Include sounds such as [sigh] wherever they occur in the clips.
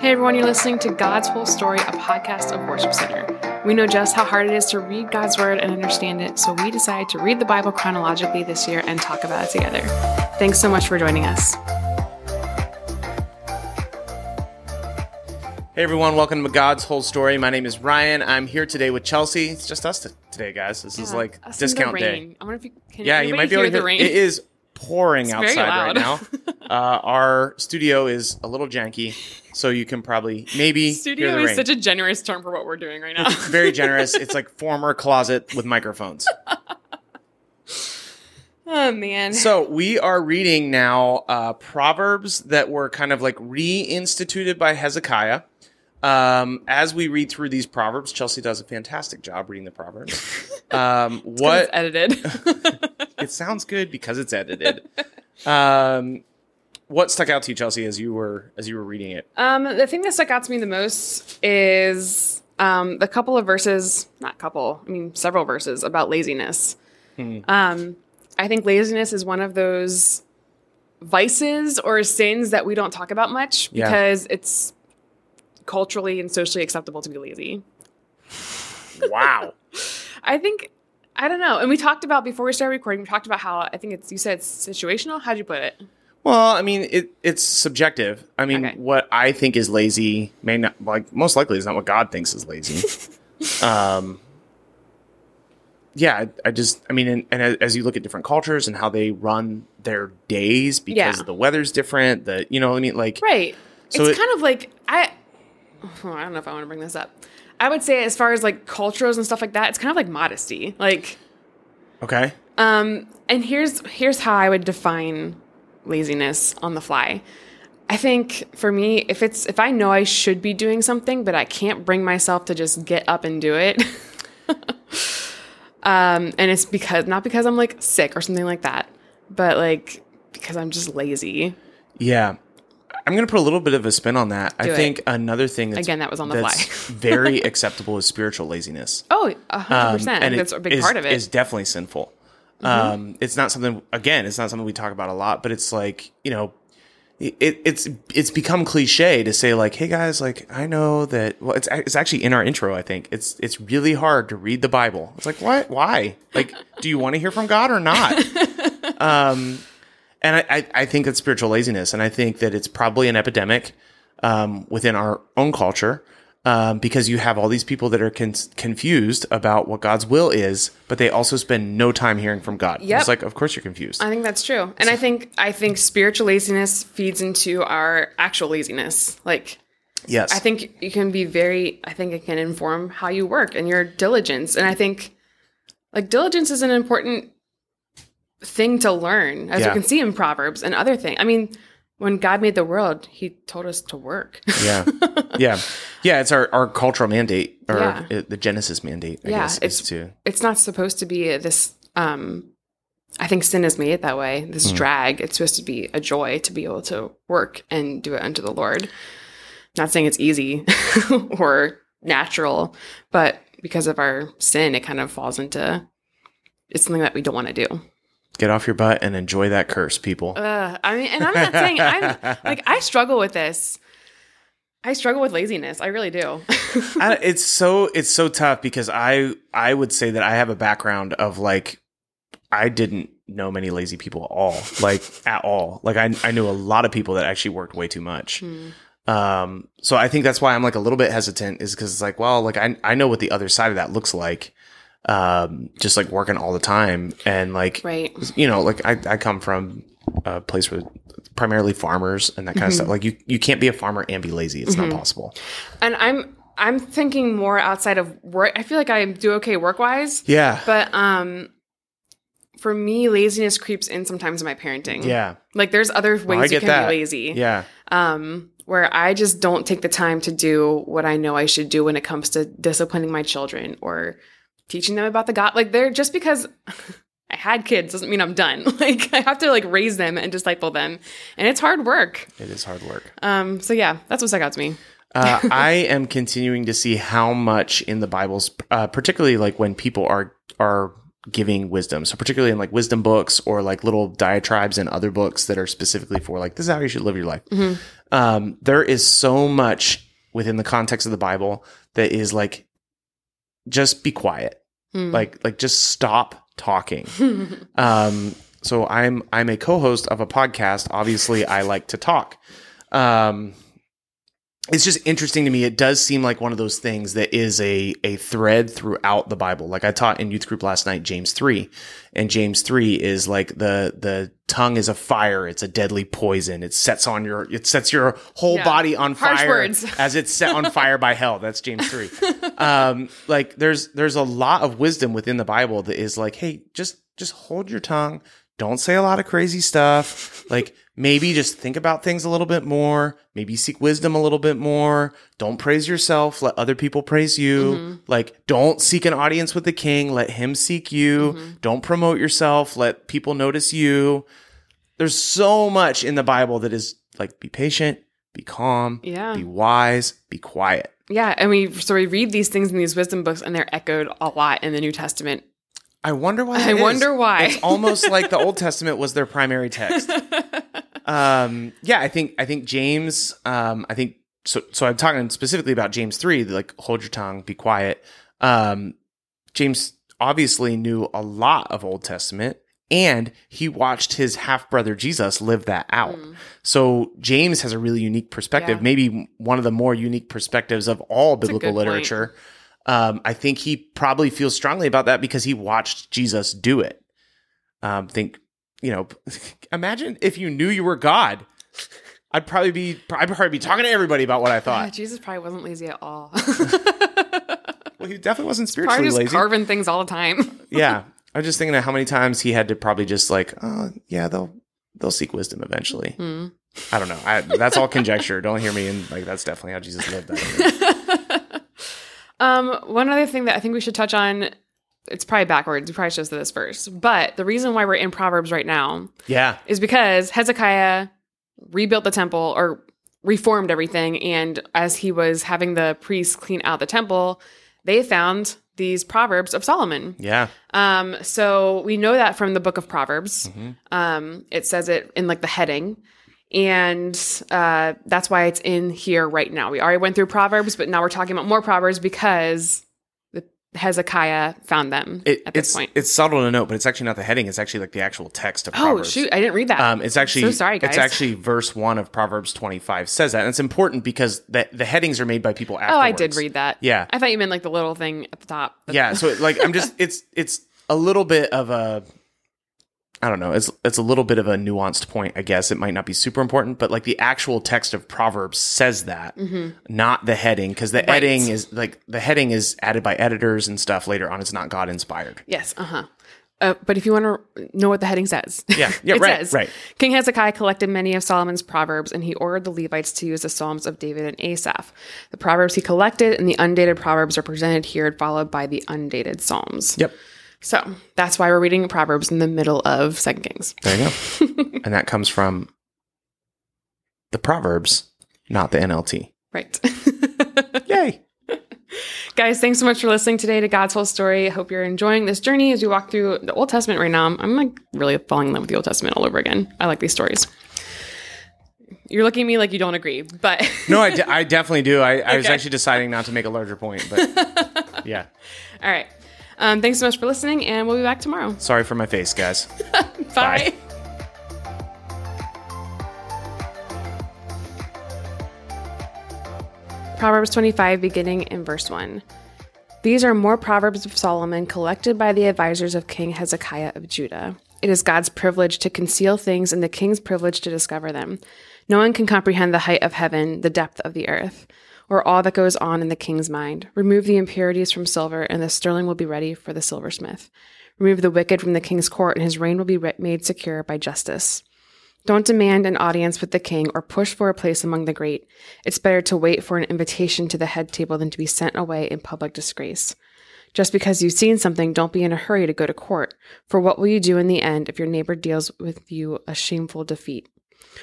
Hey everyone, you're listening to God's Whole Story, a podcast of Worship Center. We know just how hard it is to read God's Word and understand it, so we decided to read the Bible chronologically this year and talk about it together. Thanks so much for joining us. Hey everyone, welcome to God's Whole Story. My name is Ryan. I'm here today with Chelsea. It's just us t- today, guys. This is like us in the discount day. I wonder if you can. Yeah, you might be able hear the rain. It is pouring very outside right now. [laughs] uh, our studio is a little janky, so you can probably maybe Studio is rain. such a generous term for what we're doing right now. it's very generous. [laughs] It's like former closet with microphones. [laughs] oh man. So we are reading now uh, proverbs that were kind of like reinstituted by Hezekiah. Um, as we read through these proverbs, Chelsea does a fantastic job reading the proverbs. Um, It's what edited? It sounds good because it's edited. [laughs] Um, what stuck out to you, Chelsea, as you were as you were reading it? Um, the thing that stuck out to me the most is um, the couple of verses, not couple, I mean several verses about laziness. Hmm. Um, I think laziness is one of those vices or sins that we don't talk about much Yeah. because it's culturally and socially acceptable to be lazy. Wow. [laughs] I think I don't know. And we talked about before we started recording. We talked about how I think it's you said it's situational. How'd you put it? Well, I mean, it, it's subjective. I mean, Okay. what I think is lazy may not like most likely is not what God thinks is lazy. [laughs] um, yeah, I, I just, I mean, and, and as, you look at different cultures and how they run their days because Yeah. the weather's different, that you know, what I mean, like, Right. So it's it- kind of like I. oh, [sighs] I don't know if I want to bring this up. I would say as far as like cultures and stuff like that, it's kind of like modesty. Like, okay, um, and here's here's how I would define laziness on the fly. I think for me, if it's if I know I should be doing something, but I can't bring myself to just get up and do it, [laughs] um, and it's because not because I'm like sick or something like that, but like because I'm just lazy. yeah. I'm gonna put a little bit of a spin on that. Do I it. think another thing that's, Again, that was on the fly. [laughs] very acceptable is spiritual laziness. Oh, a hundred Um, percent. and That's a big is- part of it. Mm-hmm. Definitely sinful. Um, it's not something. Again, it's not something we talk about a lot, but it's like you know, it, it's it's become cliche to say like, hey guys, like I know that. Well, it's it's actually in our intro. I think it's it's really hard to read the Bible. It's like what? Why? Like, do you want to hear from God or not? [laughs] um, and I, I I think that's spiritual laziness, and I think that it's probably an epidemic um, within our own culture um, because you have all these people that are con- confused about what God's will is, but they also spend no time hearing from God. Yep. It's like, of course you're confused. I think that's true. And I think I think spiritual laziness feeds into our actual laziness. Like yes. I think you can be very I think it can inform how you work and your diligence. And I think like diligence is an important thing to learn as Yeah. you can see in Proverbs and other things. I mean, when God made the world, he told us to work. yeah. [laughs] Yeah. Yeah. It's our, our cultural mandate or Yeah. the Genesis mandate, I Yeah, guess, it's- is to. it's not supposed to be this um I think sin has made it that way. This Hmm. drag. It's supposed to be a joy to be able to work and do it unto the Lord. Not saying it's easy [laughs] or natural, but because of our sin, it kind of falls into it's something that we don't want to do. Get off your butt and enjoy that curse, people. Uh, I mean, and I'm not saying I'm [laughs] like I struggle with this. I struggle with laziness. I really do. [laughs] I, it's so it's so tough because I I would say that I have a background of like I didn't know many lazy people at all, like [laughs] at all. Like I I knew a lot of people that actually worked way too much. Hmm. Um, so I think that's why I'm like a little bit hesitant, is because it's like, well, like I I know what the other side of that looks like. Um, just like working all the time and like right. you know, like I, I come from a place where primarily farmers and that kind of stuff. Like you, you can't be a farmer and be lazy. It's not possible. And I'm I'm thinking more outside of work. I feel like I do okay work wise. Yeah. But um for me, laziness creeps in sometimes in my parenting. yeah. Like there's other ways I you can that. be lazy. Yeah. Um, where I just don't take the time to do what I know I should do when it comes to disciplining my children or teaching them about the God. Like they're just because I had kids doesn't mean I'm done. [laughs] Like I have to like raise them and disciple them. And it's hard work. It is hard work. Um, so yeah, that's what stuck out to me. Uh, I am continuing to see how much in the Bibles, uh, particularly like when people are are giving wisdom. So particularly in like wisdom books or like little diatribes and other books that are specifically for like this is how you should live your life. Um, there is so much within the context of the Bible that is like just be quiet. Hmm. Like like just stop talking. [laughs] um, so I'm I'm a co-host of a podcast. Obviously, I like to talk. Um, it's just interesting to me. It does seem like one of those things that is a a thread throughout the Bible. Like I taught in youth group last night, James three, and James three is like the the tongue is a fire. It's a deadly poison. It sets on your it sets your whole Yeah. body on Harsh fire words. [laughs] as it's set on fire by hell. That's James three. Um, like there's there's a lot of wisdom within the Bible that is like, hey, just just hold your tongue. Don't say a lot of crazy stuff. Like maybe just think about things a little bit more. Maybe seek wisdom a little bit more. Don't praise yourself. Let other people praise you. Mm-hmm. Like don't seek an audience with the king. Let him seek you. Mm-hmm. Don't promote yourself. Let people notice you. There's so much in the Bible that is like be patient, be calm, Yeah. be wise, be quiet. Yeah, and we so we read these things in these wisdom books, and they're echoed a lot in the New Testament. I wonder why. I is. wonder why. It's almost like the Old [laughs] Testament was their primary text. [laughs] Um, yeah, I think I think James. Um, I think so. So I'm talking specifically about James three. Like, hold your tongue, be quiet. Um, James obviously knew a lot of Old Testament, and he watched his half brother Jesus live that out. So James has a really unique perspective, Yeah. maybe one of the more unique perspectives of all a biblical good point. literature. Um, I think he probably feels strongly about that because he watched Jesus do it. Um, think, you know, imagine if you knew you were God. I'd probably be, I'd probably be talking to everybody about what I Yeah, thought. Jesus probably wasn't lazy at all. [laughs] Well, he definitely wasn't spiritually lazy. carving things all the time. [laughs] yeah, I was just thinking of how many times he had to probably just like, oh, yeah, they'll they'll seek wisdom eventually. Hmm. I don't know. I, that's all conjecture. Don't hear me. And like, that's definitely how Jesus lived. That. [laughs] Um, one other thing that I think we should touch on, it's probably backwards. We probably should have said this first. But the reason why we're in Proverbs right now yeah, is because Hezekiah rebuilt the temple or reformed everything. And as he was having the priests clean out the temple, they found these Proverbs of Solomon. yeah, Um, so we know that from the book of Proverbs. Mm-hmm. Um, it says it in like the heading. And uh, that's why it's in here right now. We already went through Proverbs, but now we're talking about more Proverbs because Hezekiah found them it, at this it's point. it's subtle to note, but it's actually not the heading. It's actually like the actual text of Oh Proverbs. Oh shoot! I didn't read that. Um, it's actually So sorry, guys. It's actually verse one of Proverbs twenty five says that, and it's important because the the headings are made by people. oh, I did read that. Yeah. I thought you meant like the little thing at the top. yeah so like i'm just it's it's a little bit of a i don't know it's it's a little bit of a nuanced point i guess it might not be super important but like the actual text of proverbs says that not the heading because the Mm-hmm. Right. heading is like the heading is added by editors and stuff later on it's not god inspired Yes. Uh-huh. Uh, but if you want to know what the heading says, Yeah. Yeah, [laughs] it right, says, right. King Hezekiah collected many of Solomon's proverbs, and he ordered the Levites to use the Psalms of David and Asaph. The proverbs he collected and the undated proverbs are presented here, followed by the undated Psalms. yep So that's why we're reading Proverbs in the middle of Second Kings. there you go [laughs] and that comes from the proverbs not the nlt Right. [laughs] yay Guys, thanks so much for listening today to God's Whole Story. I hope you're enjoying this journey as we walk through the Old Testament right now. I'm like really falling in love with the Old Testament all over again. I like these stories. You're looking at me like you don't agree, but [laughs] no i, definitely do I, I was actually deciding not to make a larger point but yeah all right. Um, thanks so much for listening, and we'll be back tomorrow. sorry for my face guys [laughs] Bye. Proverbs 25, beginning in verse 1. These are more Proverbs of Solomon collected by the advisors of King Hezekiah of Judah. It is God's privilege to conceal things and the king's privilege to discover them. No one can comprehend the height of heaven, the depth of the earth, or all that goes on in the king's mind. Remove the impurities from silver, and the sterling will be ready for the silversmith. Remove the wicked from the king's court, and his reign will be made secure by justice. Don't demand an audience with the king or push for a place among the great. It's better to wait for an invitation to the head table than to be sent away in public disgrace. Just because you've seen something, don't be in a hurry to go to court. For what will you do in the end if your neighbor deals with you a shameful defeat?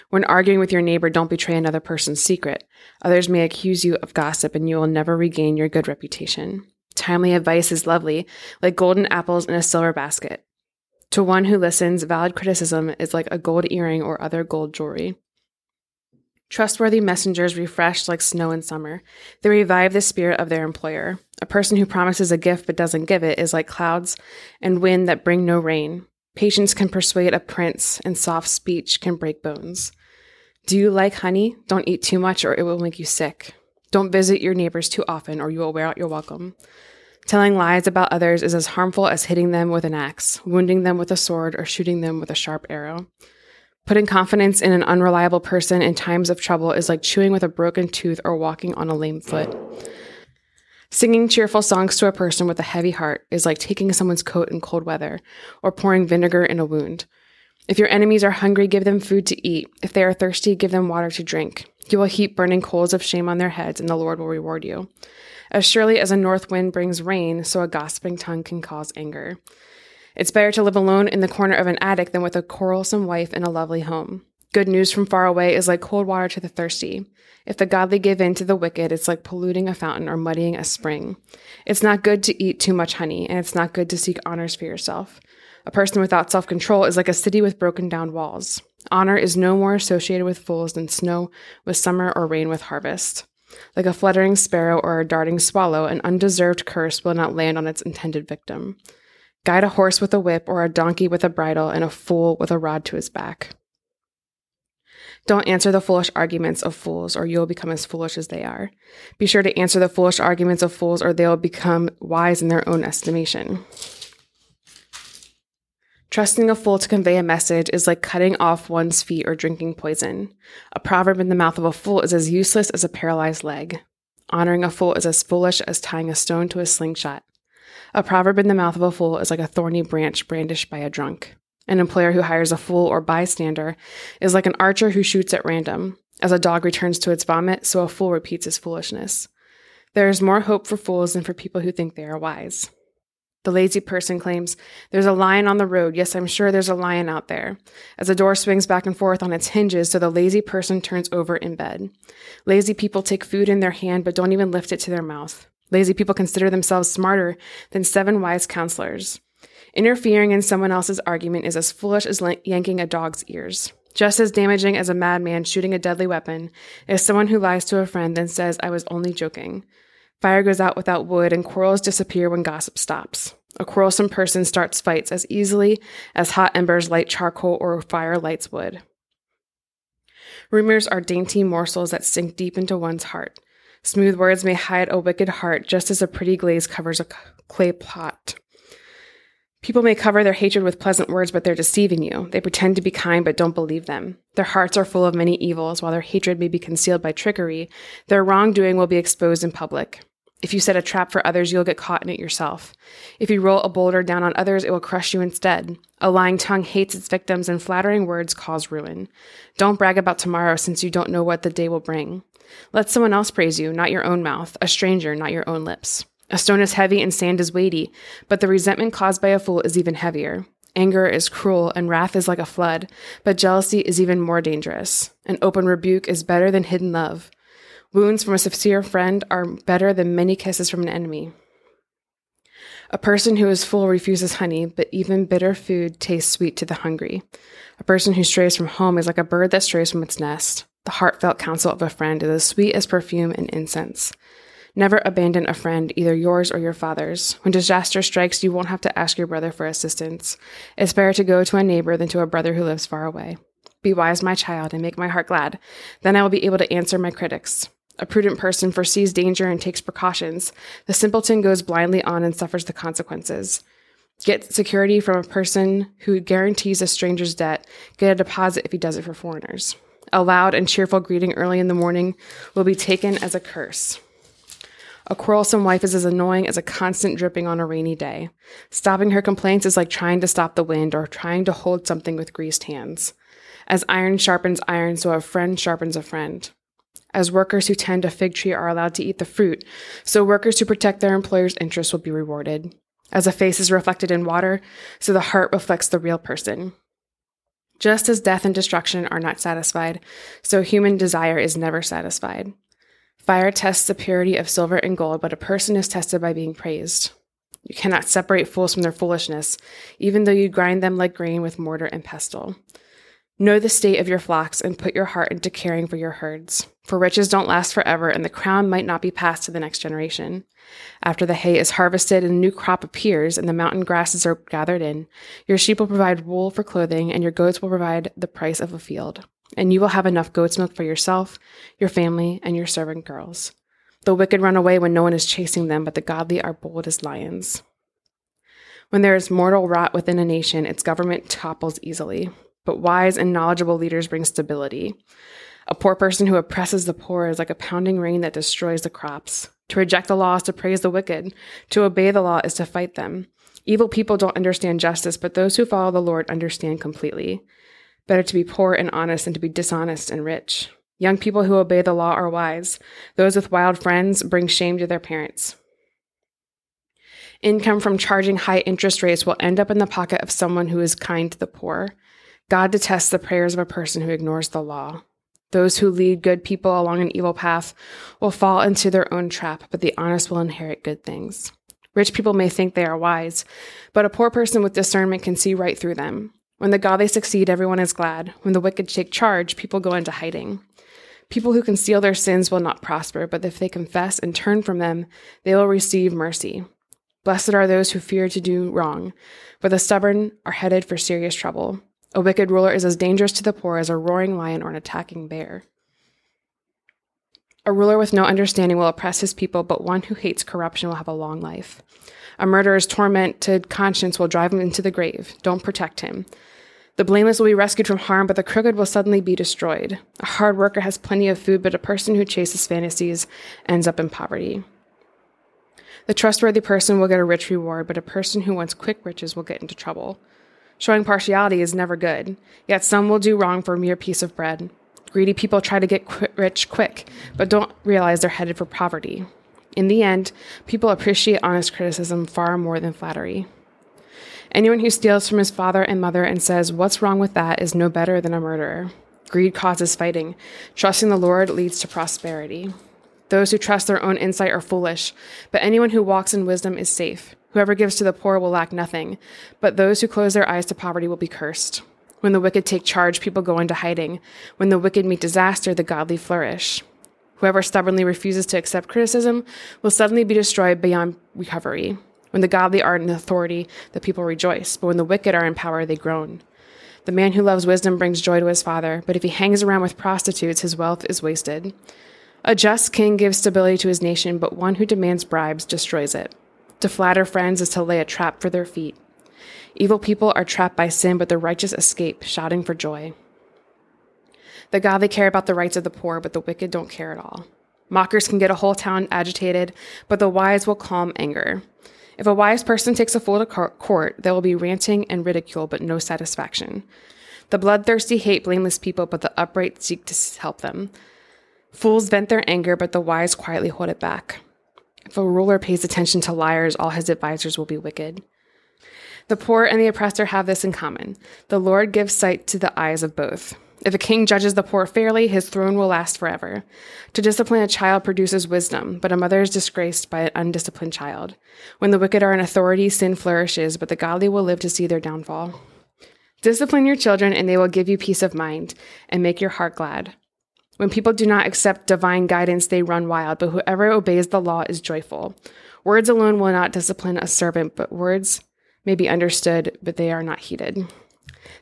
When arguing with your neighbor, don't betray another person's secret. Others may accuse you of gossip, and you will never regain your good reputation. Timely advice is lovely, like golden apples in a silver basket. To one who listens, valid criticism is like a gold earring or other gold jewelry. Trustworthy messengers refresh like snow in summer. They revive the spirit of their employer. A person who promises a gift but doesn't give it is like clouds and wind that bring no rain. Patience can persuade a prince, and soft speech can break bones. Do you like honey? Don't eat too much, or it will make you sick. Don't visit your neighbors too often, or you will wear out your welcome. Telling lies about others is as harmful as hitting them with an axe, wounding them with a sword, or shooting them with a sharp arrow. Putting confidence in an unreliable person in times of trouble is like chewing with a broken tooth or walking on a lame foot. Singing cheerful songs to a person with a heavy heart is like taking someone's coat in cold weather or pouring vinegar in a wound. If your enemies are hungry, give them food to eat. If they are thirsty, give them water to drink. You will heap burning coals of shame on their heads, and the Lord will reward you. As surely as a north wind brings rain, so a gossiping tongue can cause anger. It's better to live alone in the corner of an attic than with a quarrelsome wife in a lovely home. Good news from far away is like cold water to the thirsty. If the godly give in to the wicked, it's like polluting a fountain or muddying a spring. It's not good to eat too much honey, and it's not good to seek honors for yourself. A person without self control is like a city with broken down walls. Honor is no more associated with fools than snow with summer or rain with harvest. Like a fluttering sparrow or a darting swallow, an undeserved curse will not land on its intended victim. Guide a horse with a whip or a donkey with a bridle and a fool with a rod to his back. Don't answer the foolish arguments of fools, or you'll become as foolish as they are. Be sure to answer the foolish arguments of fools, or they'll become wise in their own estimation. Trusting a fool to convey a message is like cutting off one's feet or drinking poison. A proverb in the mouth of a fool is as useless as a paralyzed leg. Honoring a fool is as foolish as tying a stone to a slingshot. A proverb in the mouth of a fool is like a thorny branch brandished by a drunk. An employer who hires a fool or bystander is like an archer who shoots at random. As a dog returns to its vomit, so a fool repeats his foolishness. There is more hope for fools than for people who think they are wise. The lazy person claims, There's a lion on the road. Yes, I'm sure there's a lion out there. As a door swings back and forth on its hinges, so the lazy person turns over in bed. Lazy people take food in their hand but don't even lift it to their mouth. Lazy people consider themselves smarter than seven wise counselors. Interfering in someone else's argument is as foolish as yanking a dog's ears. Just as damaging as a madman shooting a deadly weapon is someone who lies to a friend and says, I was only joking. Fire goes out without wood, and quarrels disappear when gossip stops. A quarrelsome person starts fights as easily as hot embers light charcoal or fire lights wood. Rumors are dainty morsels that sink deep into one's heart. Smooth words may hide a wicked heart, just as a pretty glaze covers a clay pot. People may cover their hatred with pleasant words, but they're deceiving you. They pretend to be kind, but don't believe them. Their hearts are full of many evils. While their hatred may be concealed by trickery, their wrongdoing will be exposed in public. If you set a trap for others, you'll get caught in it yourself. If you roll a boulder down on others, it will crush you instead. A lying tongue hates its victims, and flattering words cause ruin. Don't brag about tomorrow since you don't know what the day will bring. Let someone else praise you, not your own mouth, a stranger, not your own lips. A stone is heavy and sand is weighty, but the resentment caused by a fool is even heavier. Anger is cruel and wrath is like a flood, but jealousy is even more dangerous. An open rebuke is better than hidden love. Wounds from a sincere friend are better than many kisses from an enemy. A person who is full refuses honey, but even bitter food tastes sweet to the hungry. A person who strays from home is like a bird that strays from its nest. The heartfelt counsel of a friend is as sweet as perfume and incense. Never abandon a friend, either yours or your father's. When disaster strikes, you won't have to ask your brother for assistance. It's better to go to a neighbor than to a brother who lives far away. Be wise, my child, and make my heart glad. Then I will be able to answer my critics. A prudent person foresees danger and takes precautions. The simpleton goes blindly on and suffers the consequences. Get security from a person who guarantees a stranger's debt. Get a deposit if he does it for foreigners. A loud and cheerful greeting early in the morning will be taken as a curse. A quarrelsome wife is as annoying as a constant dripping on a rainy day. Stopping her complaints is like trying to stop the wind or trying to hold something with greased hands. As iron sharpens iron, so a friend sharpens a friend. As workers who tend a fig tree are allowed to eat the fruit, so workers who protect their employer's interests will be rewarded. As a face is reflected in water, so the heart reflects the real person. Just as death and destruction are not satisfied, so human desire is never satisfied. Fire tests the purity of silver and gold, but a person is tested by being praised. You cannot separate fools from their foolishness, even though you grind them like grain with mortar and pestle. Know the state of your flocks and put your heart into caring for your herds. For riches don't last forever, and the crown might not be passed to the next generation. After the hay is harvested and a new crop appears, and the mountain grasses are gathered in, your sheep will provide wool for clothing, and your goats will provide the price of a field. And you will have enough goat's milk for yourself, your family, and your servant girls. The wicked run away when no one is chasing them, but the godly are bold as lions. When there is mortal rot within a nation, its government topples easily but wise and knowledgeable leaders bring stability. A poor person who oppresses the poor is like a pounding rain that destroys the crops. To reject the law is to praise the wicked. To obey the law is to fight them. Evil people don't understand justice, but those who follow the Lord understand completely. Better to be poor and honest than to be dishonest and rich. Young people who obey the law are wise. Those with wild friends bring shame to their parents. Income from charging high interest rates will end up in the pocket of someone who is kind to the poor. God detests the prayers of a person who ignores the law. Those who lead good people along an evil path will fall into their own trap, but the honest will inherit good things. Rich people may think they are wise, but a poor person with discernment can see right through them. When the godly succeed, everyone is glad. When the wicked take charge, people go into hiding. People who conceal their sins will not prosper, but if they confess and turn from them, they will receive mercy. Blessed are those who fear to do wrong, for the stubborn are headed for serious trouble. A wicked ruler is as dangerous to the poor as a roaring lion or an attacking bear. A ruler with no understanding will oppress his people, but one who hates corruption will have a long life. A murderer's tormented conscience will drive him into the grave. Don't protect him. The blameless will be rescued from harm, but the crooked will suddenly be destroyed. A hard worker has plenty of food, but a person who chases fantasies ends up in poverty. The trustworthy person will get a rich reward, but a person who wants quick riches will get into trouble. Showing partiality is never good, yet some will do wrong for a mere piece of bread. Greedy people try to get qu- rich quick, but don't realize they're headed for poverty. In the end, people appreciate honest criticism far more than flattery. Anyone who steals from his father and mother and says, What's wrong with that, is no better than a murderer. Greed causes fighting. Trusting the Lord leads to prosperity. Those who trust their own insight are foolish, but anyone who walks in wisdom is safe. Whoever gives to the poor will lack nothing, but those who close their eyes to poverty will be cursed. When the wicked take charge, people go into hiding. When the wicked meet disaster, the godly flourish. Whoever stubbornly refuses to accept criticism will suddenly be destroyed beyond recovery. When the godly are in authority, the people rejoice, but when the wicked are in power, they groan. The man who loves wisdom brings joy to his father, but if he hangs around with prostitutes, his wealth is wasted. A just king gives stability to his nation, but one who demands bribes destroys it. To flatter friends is to lay a trap for their feet. Evil people are trapped by sin, but the righteous escape, shouting for joy. The godly care about the rights of the poor, but the wicked don't care at all. Mockers can get a whole town agitated, but the wise will calm anger. If a wise person takes a fool to court, there will be ranting and ridicule, but no satisfaction. The bloodthirsty hate blameless people, but the upright seek to help them. Fools vent their anger, but the wise quietly hold it back. If a ruler pays attention to liars, all his advisers will be wicked. The poor and the oppressor have this in common the Lord gives sight to the eyes of both. If a king judges the poor fairly, his throne will last forever. To discipline a child produces wisdom, but a mother is disgraced by an undisciplined child. When the wicked are in authority, sin flourishes, but the godly will live to see their downfall. Discipline your children, and they will give you peace of mind and make your heart glad. When people do not accept divine guidance, they run wild, but whoever obeys the law is joyful. Words alone will not discipline a servant, but words may be understood, but they are not heeded.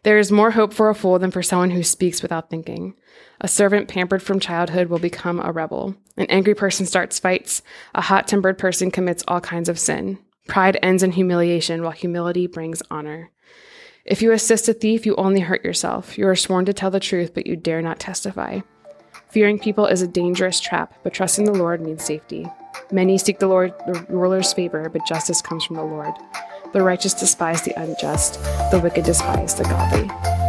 There is more hope for a fool than for someone who speaks without thinking. A servant pampered from childhood will become a rebel. An angry person starts fights. A hot tempered person commits all kinds of sin. Pride ends in humiliation, while humility brings honor. If you assist a thief, you only hurt yourself. You are sworn to tell the truth, but you dare not testify. Fearing people is a dangerous trap, but trusting the Lord means safety. Many seek the Lord, the ruler's favor, but justice comes from the Lord. The righteous despise the unjust, the wicked despise the godly.